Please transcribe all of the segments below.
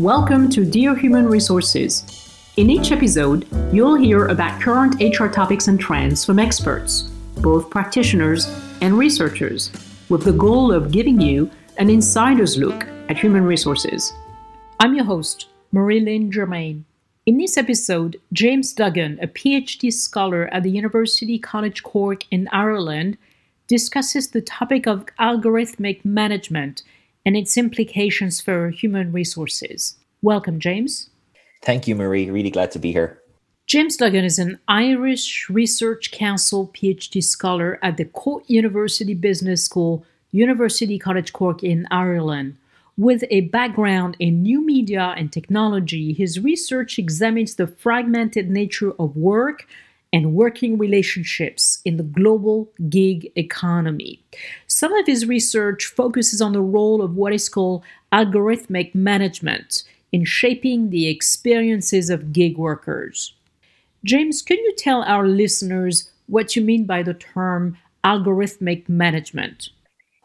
Welcome to Dear Human Resources. In each episode, you'll hear about current HR topics and trends from experts, both practitioners and researchers, with the goal of giving you an insider's look at human resources. I'm your host, Marie-Line Germain. In this episode, James Duggan, a PhD scholar at the University College Cork in Ireland, discusses the topic of algorithmic management and its implications for human resources. Welcome, James. Thank you, Marie. Really glad to be here. James Duggan is an Irish Research Council PhD scholar at the Cork University Business School, University College Cork in Ireland. With a background in new media and technology, his research examines the fragmented nature of work and working relationships in the global gig economy. Some of his research focuses on the role of what is called algorithmic management in shaping the experiences of gig workers. James, can you tell our listeners what you mean by the term algorithmic management?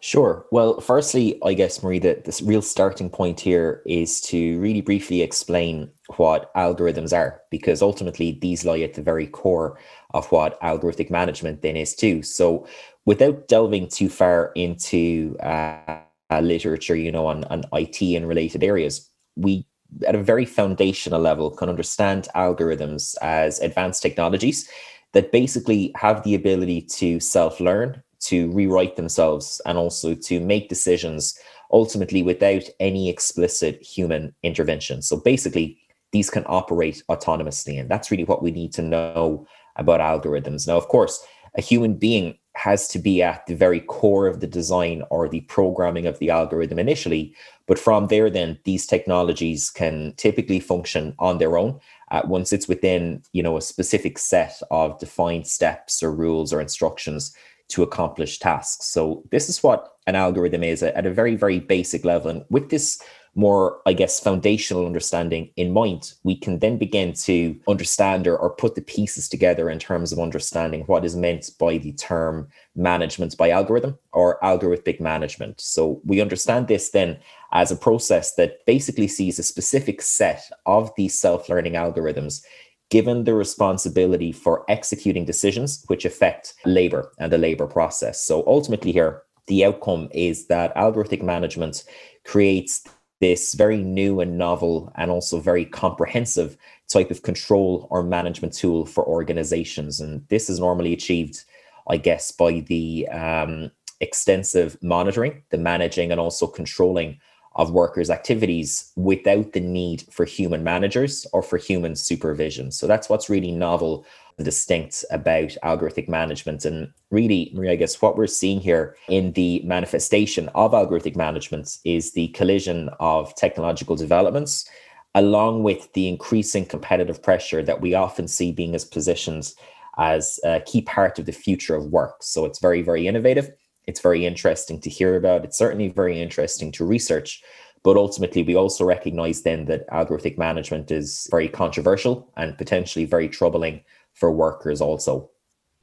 Sure. Well, firstly, I guess, Marie, that this real starting point here is to really briefly explain what algorithms are, because ultimately these lie at the very core of what algorithmic management then is too. So, without delving too far into uh, literature, you know, on, on IT and related areas, we at a very foundational level can understand algorithms as advanced technologies that basically have the ability to self learn to rewrite themselves and also to make decisions ultimately without any explicit human intervention. So basically, these can operate autonomously. And that's really what we need to know about algorithms. Now, of course, a human being has to be at the very core of the design or the programming of the algorithm initially. But from there, then these technologies can typically function on their own uh, once it's within, you know, a specific set of defined steps or rules or instructions to accomplish tasks. So this is what an algorithm is at a very, very basic level. And with this more, I guess, foundational understanding in mind, we can then begin to understand or, or put the pieces together in terms of understanding what is meant by the term management by algorithm or algorithmic management. So we understand this then as a process that basically sees a specific set of these self-learning algorithms given the responsibility for executing decisions which affect labor and the labor process. So ultimately, here, the outcome is that algorithmic management creates this very new and novel and also very comprehensive type of control or management tool for organizations. And this is normally achieved, I guess, by the um, extensive monitoring, the managing, and also controlling of workers' activities without the need for human managers or for human supervision. So that's what's really novel and distinct about algorithmic management. And really, Maria, I guess what we're seeing here in the manifestation of algorithmic management is the collision of technological developments along with the increasing competitive pressure that we often see being as positions as a key part of the future of work. So it's very, very innovative it's very interesting to hear about. It's certainly very interesting to research. But ultimately, we also recognize then that algorithmic management is very controversial and potentially very troubling for workers also.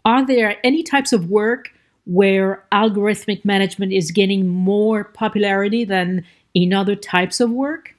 Are there any types of work where algorithmic management is gaining more popularity than in other types of work?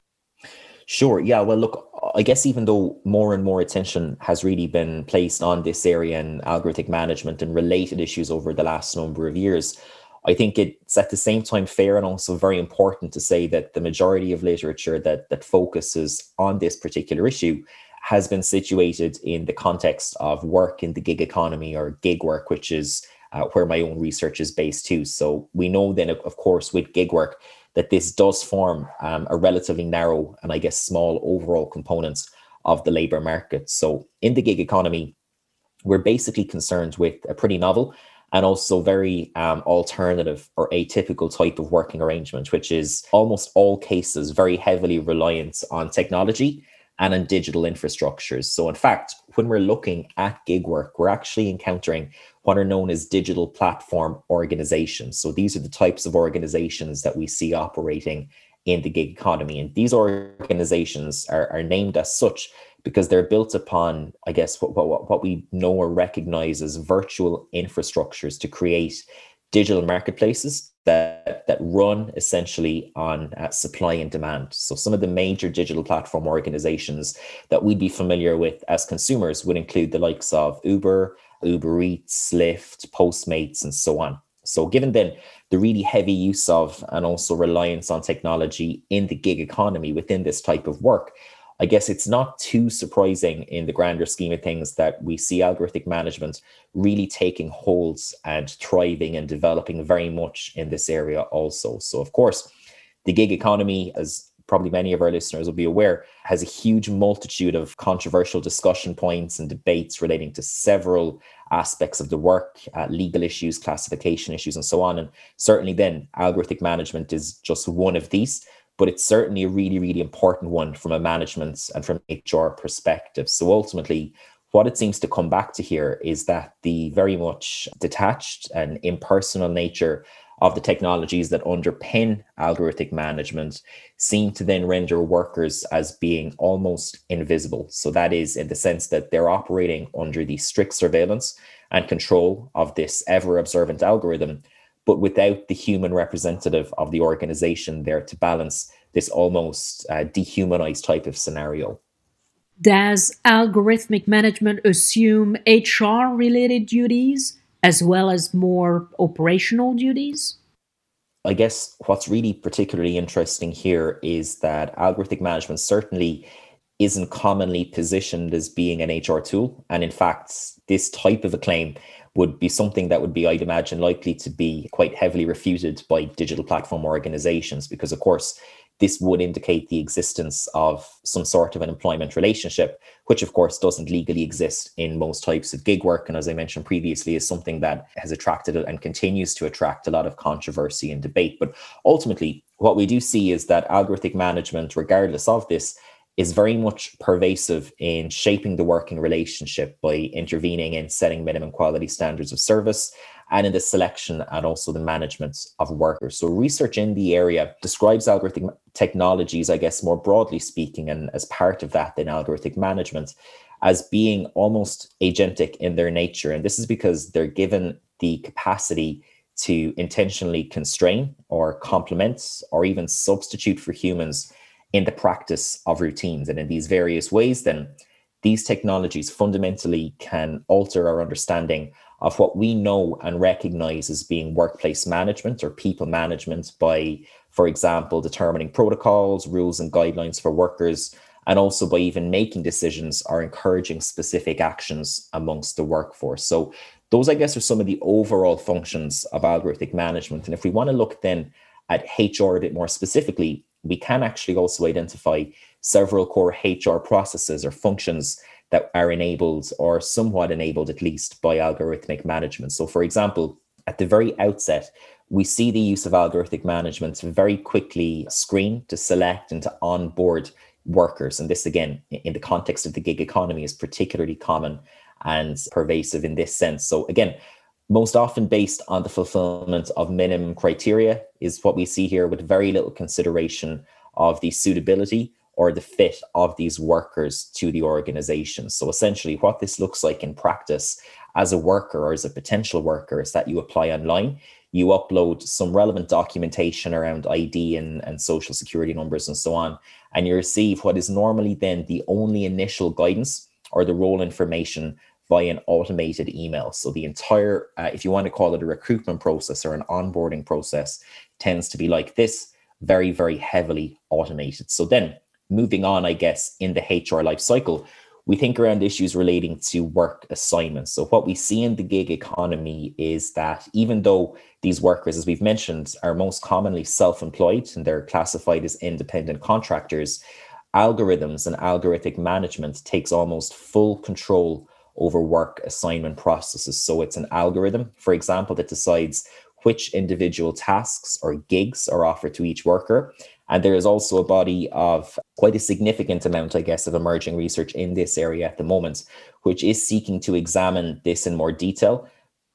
Sure. Yeah. Well, look, I guess even though more and more attention has really been placed on this area and algorithmic management and related issues over the last number of years, I think it's at the same time fair and also very important to say that the majority of literature that that focuses on this particular issue has been situated in the context of work in the gig economy or gig work, which is uh, where my own research is based too. So we know then, of course, with gig work, that this does form um, a relatively narrow and I guess small overall component of the labor market. So in the gig economy, we're basically concerned with a pretty novel and also very um, alternative or atypical type of working arrangement, which is almost all cases very heavily reliant on technology and on digital infrastructures. So, in fact, when we're looking at gig work, we're actually encountering what are known as digital platform organizations. So, these are the types of organizations that we see operating in the gig economy. And these organizations are, are named as such because they're built upon, I guess, what, what, what we know or recognize as virtual infrastructures to create digital marketplaces that, that run essentially on uh, supply and demand. So, some of the major digital platform organizations that we'd be familiar with as consumers would include the likes of Uber, Uber Eats, Lyft, Postmates, and so on. So, given then the really heavy use of and also reliance on technology in the gig economy within this type of work, I guess it's not too surprising in the grander scheme of things that we see algorithmic management really taking holds and thriving and developing very much in this area also. So, of course, the gig economy, as probably many of our listeners will be aware, has a huge multitude of controversial discussion points and debates relating to several aspects of the work, uh, legal issues, classification issues, and so on. And certainly, then algorithmic management is just one of these, but it's certainly a really, really important one from a management and from HR perspective. So ultimately, what it seems to come back to here is that the very much detached and impersonal nature of the technologies that underpin algorithmic management seem to then render workers as being almost invisible. So, that is in the sense that they're operating under the strict surveillance and control of this ever observant algorithm, but without the human representative of the organization there to balance this almost uh, dehumanized type of scenario. Does algorithmic management assume HR related duties? as well as more operational duties? I guess what's really particularly interesting here is that algorithmic management certainly isn't commonly positioned as being an HR tool. And in fact, this type of a claim would be something that would be, I'd imagine, likely to be quite heavily refuted by digital platform organizations, because of course, this would indicate the existence of some sort of an employment relationship, which of course doesn't legally exist in most types of gig work. And as I mentioned previously, is something that has attracted and continues to attract a lot of controversy and debate. But ultimately, what we do see is that algorithmic management, regardless of this, is very much pervasive in shaping the working relationship by intervening in setting minimum quality standards of service and in the selection and also the management of workers. So, research in the area describes algorithmic technologies, I guess, more broadly speaking, and as part of that, then algorithmic management as being almost agentic in their nature. And this is because they're given the capacity to intentionally constrain or complement or even substitute for humans in the practice of routines. And in these various ways, then these technologies fundamentally can alter our understanding of what we know and recognize as being workplace management or people management by, for example, determining protocols, rules, and guidelines for workers, and also by even making decisions or encouraging specific actions amongst the workforce. So, those, I guess, are some of the overall functions of algorithmic management. And if we want to look then at HR a bit more specifically, we can actually also identify several core HR processes or functions that are enabled or somewhat enabled at least by algorithmic management. So, for example, at the very outset, we see the use of algorithmic management to very quickly screen, to select, and to onboard workers. And this, again, in the context of the gig economy, is particularly common and pervasive in this sense. So, again, most often based on the fulfillment of minimum criteria is what we see here with very little consideration of the suitability or the fit of these workers to the organization. So essentially, what this looks like in practice as a worker or as a potential worker is that you apply online, you upload some relevant documentation around ID and, and social security numbers and so on, and you receive what is normally then the only initial guidance or the role information by an automated email. So the entire, uh, if you want to call it a recruitment process or an onboarding process, tends to be like this, very, very heavily automated. So then moving on, I guess, in the HR life cycle, we think around issues relating to work assignments. So, what we see in the gig economy is that even though these workers, as we've mentioned, are most commonly self employed and they're classified as independent contractors, algorithms and algorithmic management takes almost full control over work assignment processes. So, it's an algorithm, for example, that decides which individual tasks or gigs are offered to each worker and there is also a body of quite a significant amount, I guess, of emerging research in this area at the moment, which is seeking to examine this in more detail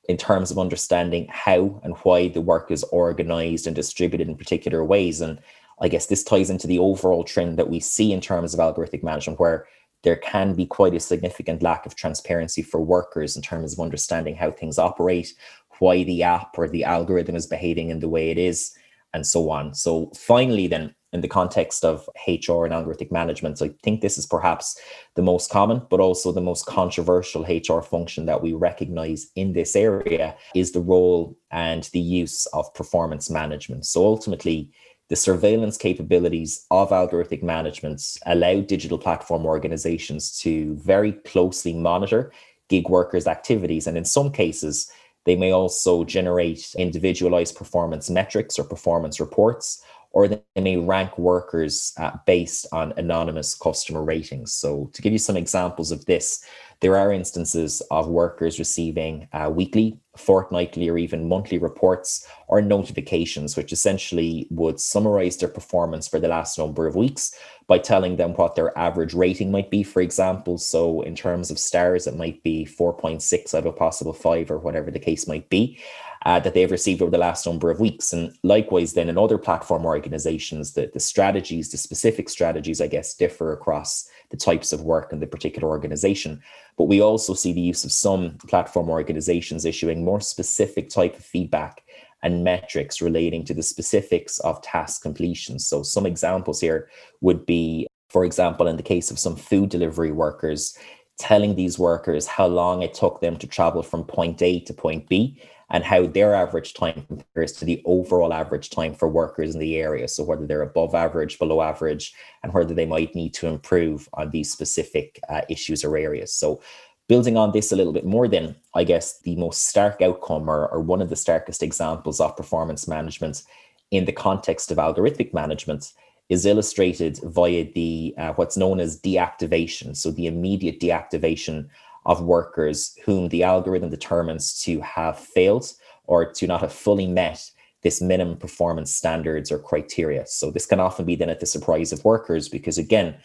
in terms of understanding how and why the work is organized and distributed in particular ways. And I guess this ties into the overall trend that we see in terms of algorithmic management, where there can be quite a significant lack of transparency for workers in terms of understanding how things operate, why the app or the algorithm is behaving in the way it is, and so on. So, finally, then, in the context of HR and algorithmic management, so I think this is perhaps the most common, but also the most controversial HR function that we recognize in this area is the role and the use of performance management. So, ultimately, the surveillance capabilities of algorithmic management allow digital platform organizations to very closely monitor gig workers' activities. And in some cases, they may also generate individualized performance metrics or performance reports, or they may rank workers uh, based on anonymous customer ratings. So, to give you some examples of this, there are instances of workers receiving uh, weekly, fortnightly, or even monthly reports or notifications, which essentially would summarize their performance for the last number of weeks by telling them what their average rating might be, for example. So, in terms of stars, it might be 4.6 out of a possible five, or whatever the case might be uh, that they've received over the last number of weeks. And likewise, then in other platform organizations, the, the strategies, the specific strategies, I guess, differ across the types of work in the particular organization. But we also see the use of some platform organizations issuing more specific type of feedback and metrics relating to the specifics of task completion. So some examples here would be, for example, in the case of some food delivery workers, telling these workers how long it took them to travel from point A to point B and how their average time compares to the overall average time for workers in the area. So whether they're above average, below average, and whether they might need to improve on these specific uh, issues or areas. So building on this a little bit more, then I guess the most stark outcome or, or one of the starkest examples of performance management in the context of algorithmic management is illustrated via the uh, what's known as deactivation. So the immediate deactivation of workers whom the algorithm determines to have failed or to not have fully met this minimum performance standards or criteria. So this can often be then at the surprise of workers because again,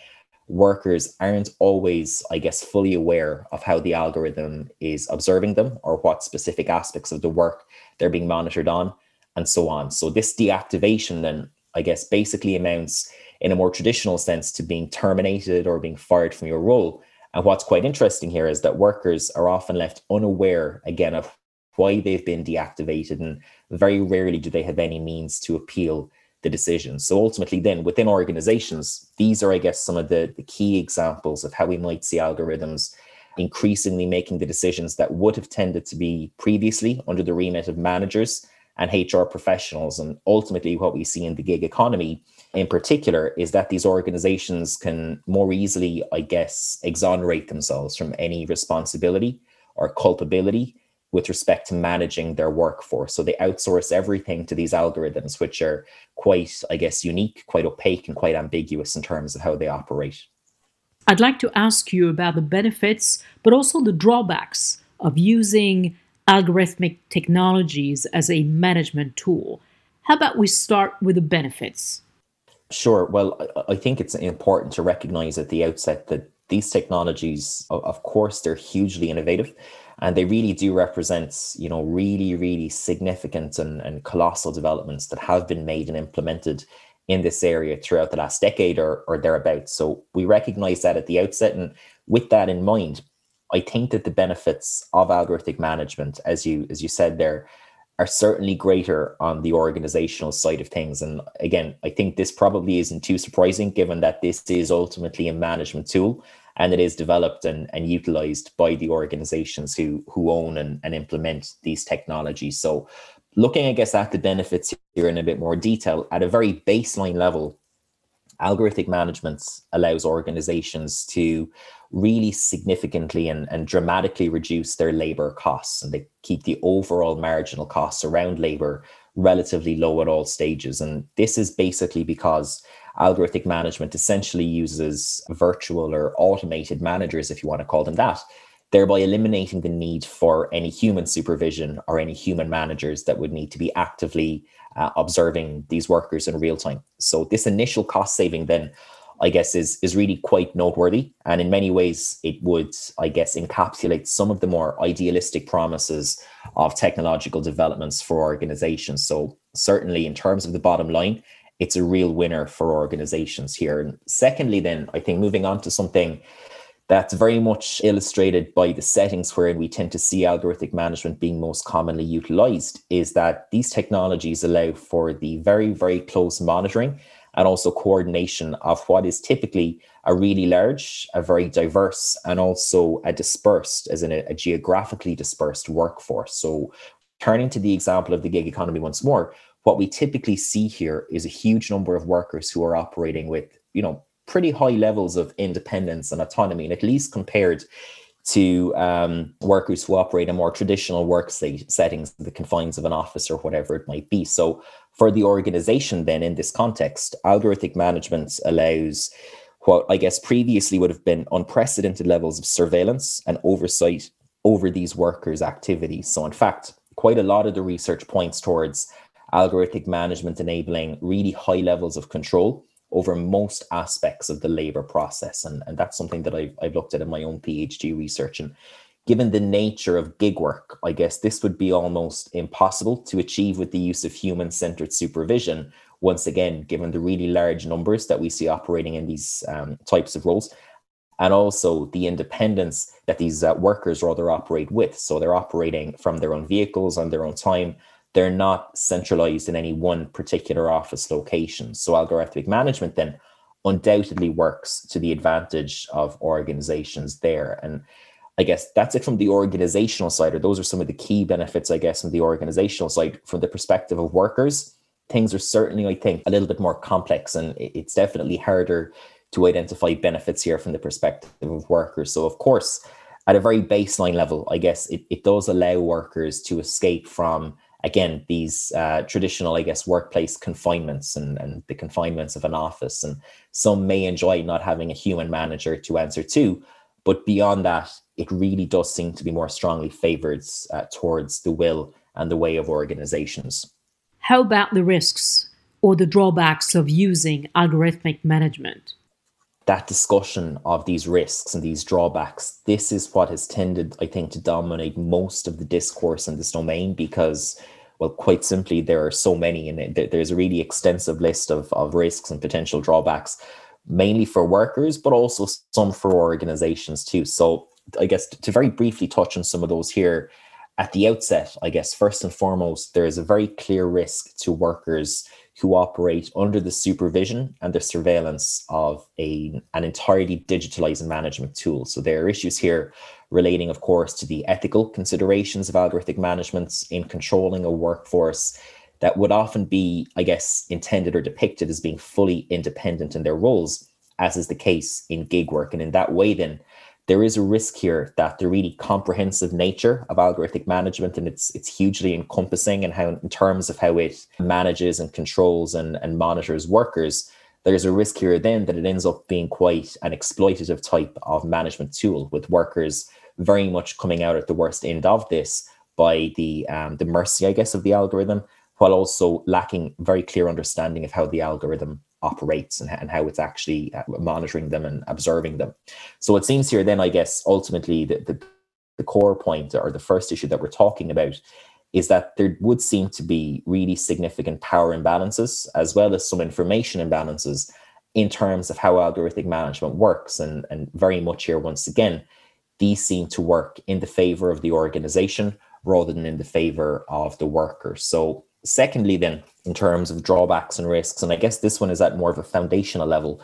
workers aren't always, I guess, fully aware of how the algorithm is observing them or what specific aspects of the work they're being monitored on and so on. So this deactivation then, I guess, basically amounts in a more traditional sense to being terminated or being fired from your role. And what's quite interesting here is that workers are often left unaware, again, of why they've been deactivated, and very rarely do they have any means to appeal the decision. So ultimately, then within organizations, these are, I guess, some of the, the key examples of how we might see algorithms increasingly making the decisions that would have tended to be previously under the remit of managers and HR professionals. And ultimately, what we see in the gig economy in particular is that these organizations can more easily, I guess, exonerate themselves from any responsibility or culpability with respect to managing their workforce. So they outsource everything to these algorithms, which are quite, I guess, unique, quite opaque, and quite ambiguous in terms of how they operate. I'd like to ask you about the benefits, but also the drawbacks of using algorithmic technologies as a management tool. How about we start with the benefits? Sure. Well, I think it's important to recognize at the outset that these technologies, of course, they're hugely innovative and they really do represent, you know, really, really significant and, and colossal developments that have been made and implemented in this area throughout the last decade or, or thereabouts. So we recognize that at the outset. And with that in mind, I think that the benefits of algorithmic management, as you as you said there, are certainly greater on the organizational side of things. And again, I think this probably isn't too surprising given that this is ultimately a management tool and it is developed and, and utilized by the organizations who who own and, and implement these technologies. So looking, I guess, at the benefits here in a bit more detail, at a very baseline level, algorithmic management allows organizations to really significantly and, and dramatically reduce their labor costs and they keep the overall marginal costs around labor relatively low at all stages. And this is basically because algorithmic management essentially uses virtual or automated managers, if you want to call them that, thereby eliminating the need for any human supervision or any human managers that would need to be actively uh, observing these workers in real time. So this initial cost saving then I guess is is really quite noteworthy, and in many ways, it would, I guess, encapsulate some of the more idealistic promises of technological developments for organizations. So certainly, in terms of the bottom line, it's a real winner for organizations here. And secondly, then I think moving on to something That's very much illustrated by the settings wherein we tend to see algorithmic management being most commonly utilized, is that these technologies allow for the very, very close monitoring and also coordination of what is typically a really large, a very diverse, and also a dispersed, as in a, a geographically dispersed workforce. So, turning to the example of the gig economy once more, what we typically see here is a huge number of workers who are operating with, you know, pretty high levels of independence and autonomy, and at least compared to um, workers who operate in more traditional work settings, the confines of an office or whatever it might be. So, for the organization, then in this context, algorithmic management allows what I guess previously would have been unprecedented levels of surveillance and oversight over these workers' activities. So, in fact, quite a lot of the research points towards algorithmic management enabling really high levels of control over most aspects of the labor process. And, and that's something that I've, I've looked at in my own PhD research. And given the nature of gig work, I guess this would be almost impossible to achieve with the use of human centered supervision. Once again, given the really large numbers that we see operating in these um, types of roles, and also the independence that these uh, workers rather operate with. So they're operating from their own vehicles on their own time they're not centralized in any one particular office location. So algorithmic management then undoubtedly works to the advantage of organizations there. And I guess that's it from the organizational side, or those are some of the key benefits, I guess, from the organizational side. From the perspective of workers, things are certainly, I think, a little bit more complex, and it's definitely harder to identify benefits here from the perspective of workers. So, of course, at a very baseline level, I guess it, it does allow workers to escape from again these uh, traditional i guess workplace confinements and, and the confinements of an office and some may enjoy not having a human manager to answer to but beyond that it really does seem to be more strongly favored uh, towards the will and the way of organizations. How about the risks or the drawbacks of using algorithmic management that discussion of these risks and these drawbacks, this is what has tended, I think, to dominate most of the discourse in this domain because, well, quite simply, there are so many, and there's a really extensive list of, of risks and potential drawbacks, mainly for workers, but also some for organizations too. So, I guess to very briefly touch on some of those here at the outset, I guess, first and foremost, there is a very clear risk to workers who operate under the supervision and the surveillance of a, an entirely digitalized management tool. So there are issues here relating, of course, to the ethical considerations of algorithmic management in controlling a workforce that would often be, I guess, intended or depicted as being fully independent in their roles, as is the case in gig work. And in that way, then, there is a risk here that the really comprehensive nature of algorithmic management and it's it's hugely encompassing and how in terms of how it manages and controls and, and monitors workers there's a risk here then that it ends up being quite an exploitative type of management tool with workers very much coming out at the worst end of this by the um, the mercy i guess of the algorithm while also lacking very clear understanding of how the algorithm operates and, and how it's actually uh, monitoring them and observing them. So it seems here then, I guess, ultimately the, the, the core point or the first issue that we're talking about is that there would seem to be really significant power imbalances as well as some information imbalances in terms of how algorithmic management works. And, and very much here, once again, these seem to work in the favor of the organization rather than in the favor of the worker. So Secondly, then, in terms of drawbacks and risks, and I guess this one is at more of a foundational level,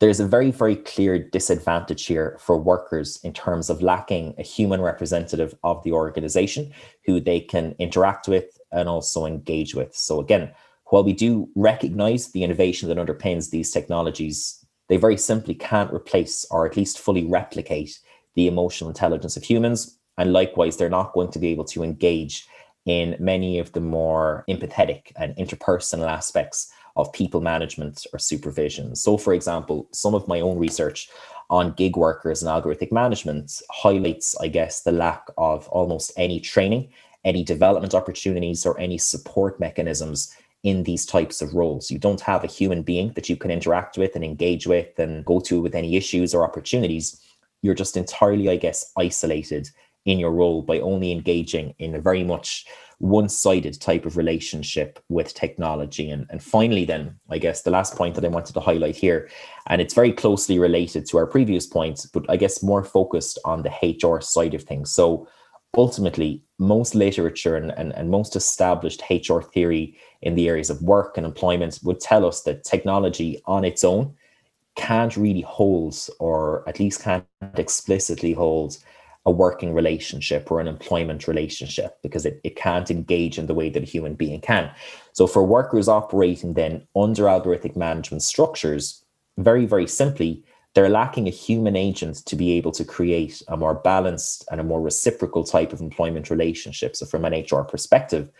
there's a very, very clear disadvantage here for workers in terms of lacking a human representative of the organization who they can interact with and also engage with. So, again, while we do recognize the innovation that underpins these technologies, they very simply can't replace or at least fully replicate the emotional intelligence of humans. And likewise, they're not going to be able to engage in many of the more empathetic and interpersonal aspects of people management or supervision. So, for example, some of my own research on gig workers and algorithmic management highlights, I guess, the lack of almost any training, any development opportunities, or any support mechanisms in these types of roles. You don't have a human being that you can interact with and engage with and go to with any issues or opportunities. You're just entirely, I guess, isolated in your role by only engaging in a very much one-sided type of relationship with technology. And, and finally, then, I guess the last point that I wanted to highlight here, and it's very closely related to our previous points, but I guess more focused on the HR side of things. So ultimately, most literature and, and, and most established HR theory in the areas of work and employment would tell us that technology on its own can't really hold, or at least can't explicitly hold, a working relationship or an employment relationship because it, it can't engage in the way that a human being can. So, for workers operating then under algorithmic management structures, very, very simply, they're lacking a human agent to be able to create a more balanced and a more reciprocal type of employment relationship. So, from an HR perspective,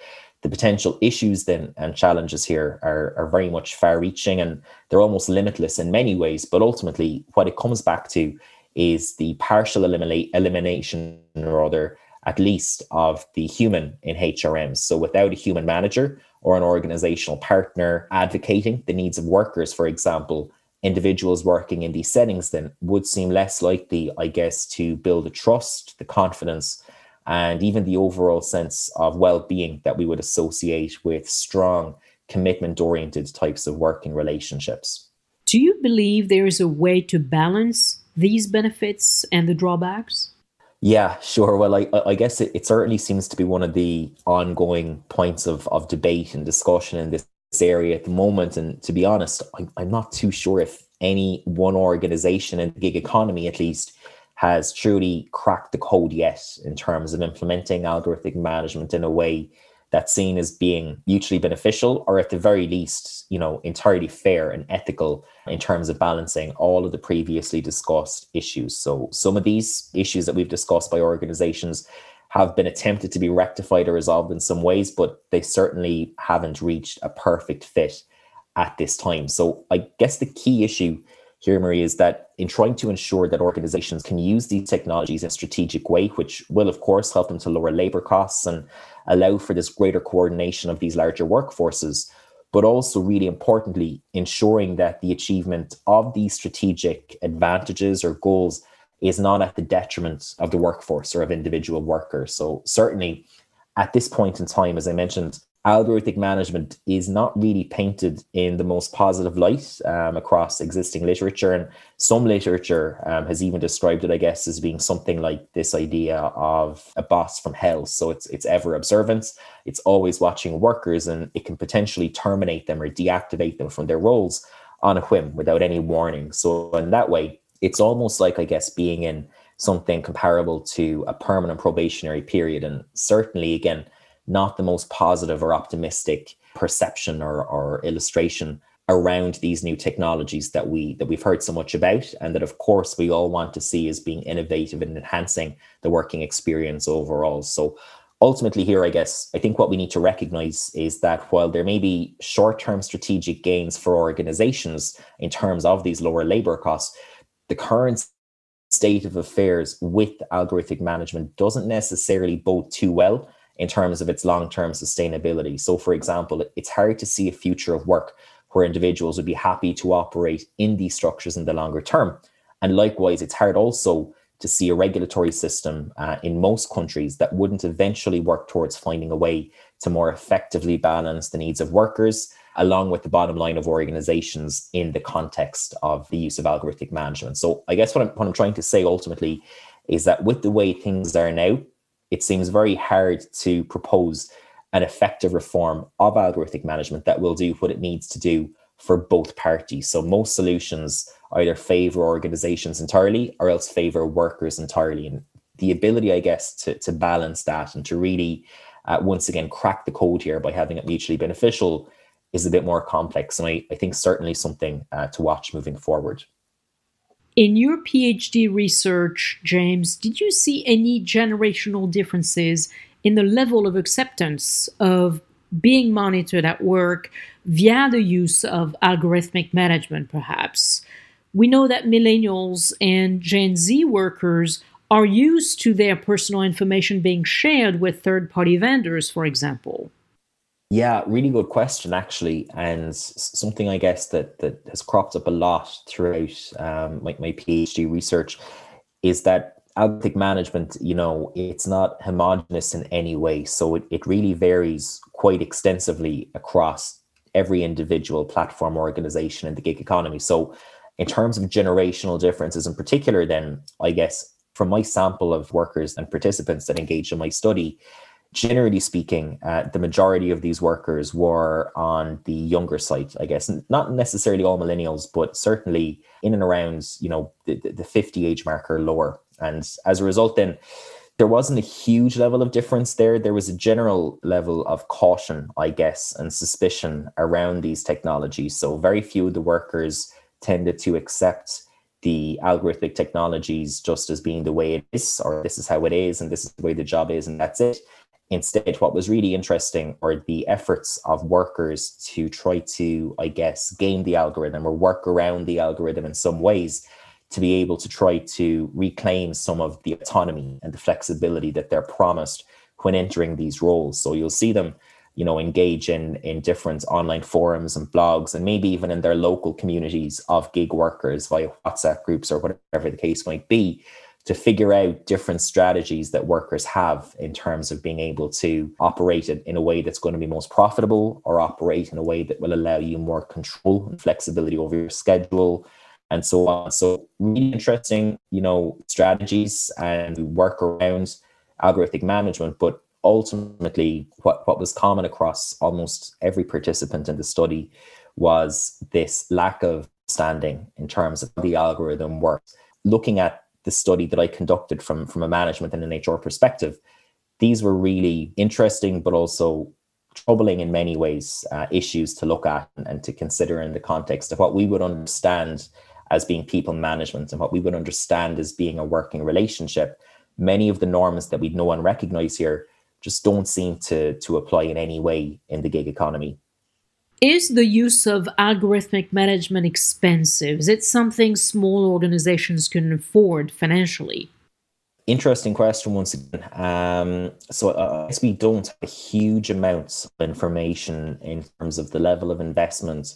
the potential issues then and challenges here are, are very much far reaching and they're almost limitless in many ways. But ultimately, what it comes back to is the partial elimination, or other, at least, of the human in HRMs. So, without a human manager or an organizational partner advocating the needs of workers, for example, individuals working in these settings then would seem less likely, I guess, to build a trust, the confidence, and even the overall sense of well being that we would associate with strong, commitment oriented types of working relationships. Do you believe there is a way to balance these benefits and the drawbacks? Yeah, sure. Well, I, I guess it, it certainly seems to be one of the ongoing points of, of debate and discussion in this area at the moment. And to be honest, I'm, I'm not too sure if any one organization in the gig economy, at least, has truly cracked the code yet in terms of implementing algorithmic management in a way that's seen as being mutually beneficial or at the very least you know entirely fair and ethical in terms of balancing all of the previously discussed issues so some of these issues that we've discussed by organizations have been attempted to be rectified or resolved in some ways, but they certainly haven't reached a perfect fit at this time. So I guess the key issue here, Marie, is that in trying to ensure that organizations can use these technologies in a strategic way, which will, of course, help them to lower labor costs and allow for this greater coordination of these larger workforces, but also, really importantly, ensuring that the achievement of these strategic advantages or goals is not at the detriment of the workforce or of individual workers. So, certainly at this point in time, as I mentioned, algorithmic management is not really painted in the most positive light um, across existing literature. And some literature um, has even described it, I guess, as being something like this idea of a boss from hell. So it's it's ever observant, it's always watching workers, and it can potentially terminate them or deactivate them from their roles on a whim without any warning. So in that way, it's almost like I guess being in something comparable to a permanent probationary period. And certainly, again, not the most positive or optimistic perception or, or illustration around these new technologies that we that we've heard so much about and that of course we all want to see as being innovative and enhancing the working experience overall. So ultimately here i guess i think what we need to recognize is that while there may be short-term strategic gains for organizations in terms of these lower labor costs the current state of affairs with algorithmic management doesn't necessarily bode too well in terms of its long term sustainability. So, for example, it's hard to see a future of work where individuals would be happy to operate in these structures in the longer term. And likewise, it's hard also to see a regulatory system uh, in most countries that wouldn't eventually work towards finding a way to more effectively balance the needs of workers along with the bottom line of organizations in the context of the use of algorithmic management. So I guess what I'm, what I'm trying to say ultimately is that with the way things are now, it seems very hard to propose an effective reform of algorithmic management that will do what it needs to do for both parties. So most solutions either favor organizations entirely or else favor workers entirely. And the ability, I guess, to, to balance that and to really, uh, once again, crack the code here by having it mutually beneficial is a bit more complex. And I, I think certainly something uh, to watch moving forward. In your PhD research, James, did you see any generational differences in the level of acceptance of being monitored at work via the use of algorithmic management, perhaps? We know that millennials and Gen Z workers are used to their personal information being shared with third party vendors, for example. Yeah, really good question, actually, and something I guess that that has cropped up a lot throughout um, my, my PhD research is that algorithmic management, you know, it's not homogenous in any way. So it, it really varies quite extensively across every individual platform organization in the gig economy. So in terms of generational differences in particular, then I guess from my sample of workers and participants that engaged in my study, generally speaking, uh, the majority of these workers were on the younger side, I guess, not necessarily all millennials, but certainly in and around, you know, the, the 50 age marker lower. And as a result, then there wasn't a huge level of difference there. There was a general level of caution, I guess, and suspicion around these technologies. So very few of the workers tended to accept the algorithmic technologies just as being the way it is, or this is how it is, and this is the way the job is, and that's it. Instead, what was really interesting are the efforts of workers to try to, I guess, game the algorithm or work around the algorithm in some ways to be able to try to reclaim some of the autonomy and the flexibility that they're promised when entering these roles. So you'll see them you know engage in in different online forums and blogs and maybe even in their local communities of gig workers via whatsapp groups or whatever the case might be to figure out different strategies that workers have in terms of being able to operate it in a way that's going to be most profitable or operate in a way that will allow you more control and flexibility over your schedule and so on so really interesting you know strategies and work around algorithmic management but ultimately, what, what was common across almost every participant in the study was this lack of standing in terms of the algorithm works. Looking at the study that I conducted from, from a management and an HR perspective, these were really interesting, but also troubling in many ways uh, issues to look at and, and to consider in the context of what we would understand as being people management and what we would understand as being a working relationship. Many of the norms that we know and recognize here just don't seem to, to apply in any way in the gig economy. Is the use of algorithmic management expensive? Is it something small organizations can afford financially? Interesting question once again. Um, so uh, I guess we don't have huge amounts of information in terms of the level of investment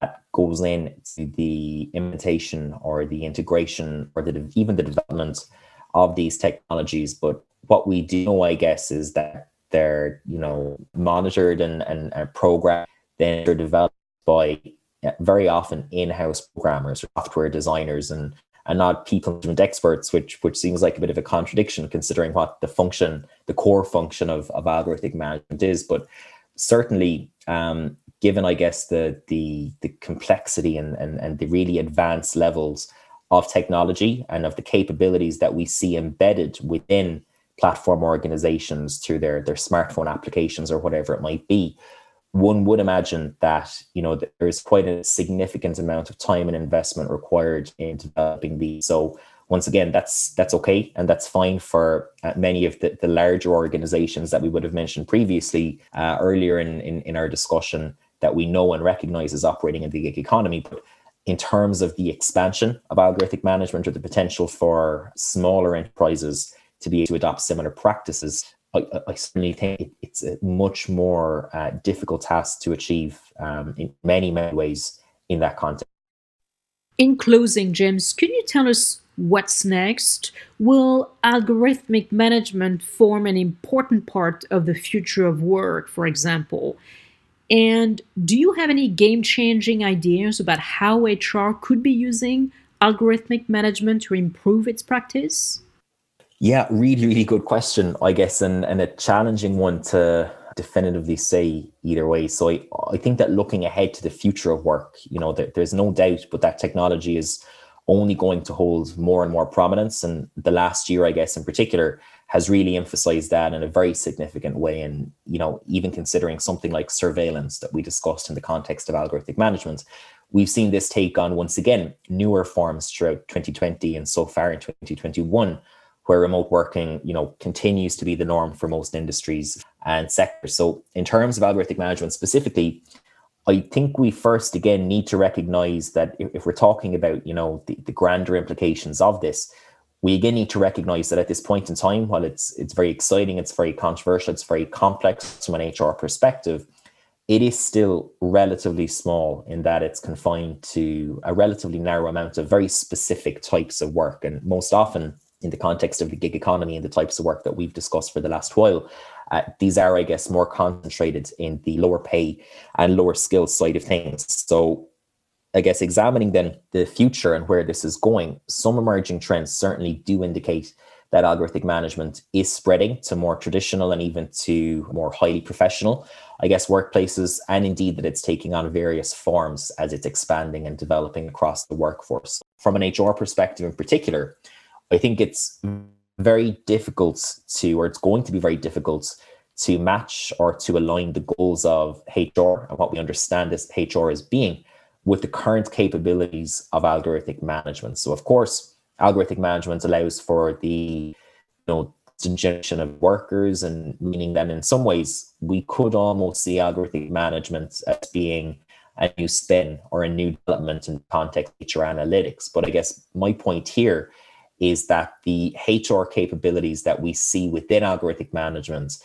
that goes in to the implementation or the integration or the, even the development of these technologies. But what we do know, I guess, is that they're you know monitored and and, and programmed. Then they're developed by very often in-house programmers, software designers, and and not people management experts, which which seems like a bit of a contradiction considering what the function, the core function of, of algorithmic management is. But certainly, um, given I guess the the the complexity and, and and the really advanced levels of technology and of the capabilities that we see embedded within platform organizations through their their smartphone applications or whatever it might be one would imagine that you know there is quite a significant amount of time and investment required in developing these. So once again that's that's okay and that's fine for uh, many of the, the larger organizations that we would have mentioned previously uh, earlier in, in in our discussion that we know and recognize as operating in the gig economy. But in terms of the expansion of algorithmic management or the potential for smaller enterprises to be able to adopt similar practices, I, I certainly think it's a much more uh, difficult task to achieve um, in many, many ways in that context. In closing, James, can you tell us what's next? Will algorithmic management form an important part of the future of work, for example? And do you have any game changing ideas about how HR could be using algorithmic management to improve its practice? Yeah, really, really good question, I guess, and, and a challenging one to definitively say either way. So I, I think that looking ahead to the future of work, you know, there, there's no doubt, but that technology is only going to hold more and more prominence. And the last year, I guess, in particular, has really emphasized that in a very significant way. And, you know, even considering something like surveillance that we discussed in the context of algorithmic management, we've seen this take on once again newer forms throughout 2020 and so far in 2021 where remote working, you know, continues to be the norm for most industries and sectors. So in terms of algorithmic management specifically, I think we first again need to recognize that if, we're talking about, you know, the, the grander implications of this, we again need to recognize that at this point in time, while it's it's very exciting, it's very controversial, it's very complex from an HR perspective, it is still relatively small in that it's confined to a relatively narrow amount of very specific types of work. And most often in the context of the gig economy and the types of work that we've discussed for the last while, uh, these are, I guess, more concentrated in the lower pay and lower skill side of things. So, I guess examining then the future and where this is going, some emerging trends certainly do indicate that algorithmic management is spreading to more traditional and even to more highly professional, I guess, workplaces, and indeed that it's taking on various forms as it's expanding and developing across the workforce. From an HR perspective in particular, I think it's very difficult to, or it's going to be very difficult to match or to align the goals of HR and what we understand as HR as being with the current capabilities of algorithmic management. So, of course, algorithmic management allows for the you know generation of workers and meaning that in some ways we could almost see algorithmic management as being a new spin or a new development in context HR analytics. But I guess my point here is that the HR capabilities that we see within algorithmic management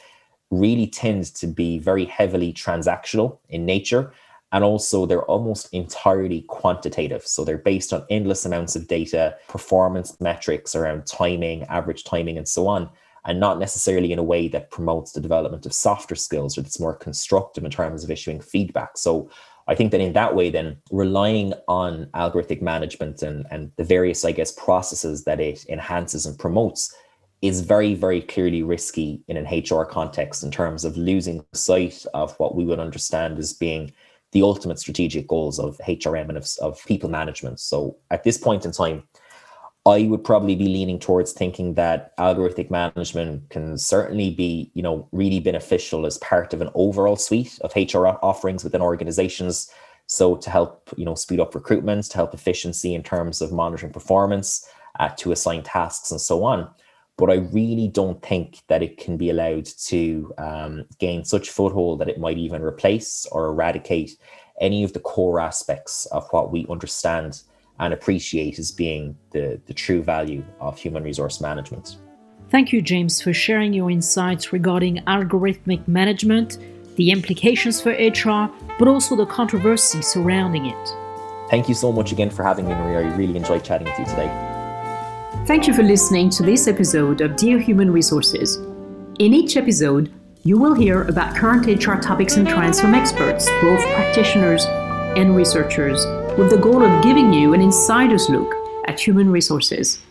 really tend to be very heavily transactional in nature. And also, they're almost entirely quantitative. So they're based on endless amounts of data, performance metrics around timing, average timing, and so on, and not necessarily in a way that promotes the development of softer skills or that's more constructive in terms of issuing feedback. So I think that in that way, then relying on algorithmic management and, and the various, I guess, processes that it enhances and promotes is very, very clearly risky in an HR context in terms of losing sight of what we would understand as being the ultimate strategic goals of HRM and of, of people management. So at this point in time, I would probably be leaning towards thinking that algorithmic management can certainly be, you know, really beneficial as part of an overall suite of HR offerings within organizations. So to help, you know, speed up recruitment, to help efficiency in terms of monitoring performance, uh, to assign tasks and so on. But I really don't think that it can be allowed to um, gain such foothold that it might even replace or eradicate any of the core aspects of what we understand and appreciate as being the, the true value of human resource management. Thank you, James, for sharing your insights regarding algorithmic management, the implications for HR, but also the controversy surrounding it. Thank you so much again for having me, Maria. I really enjoyed chatting with you today. Thank you for listening to this episode of Dear Human Resources. In each episode, you will hear about current HR topics and trends from experts, both practitioners and researchers with the goal of giving you an insider's look at human resources.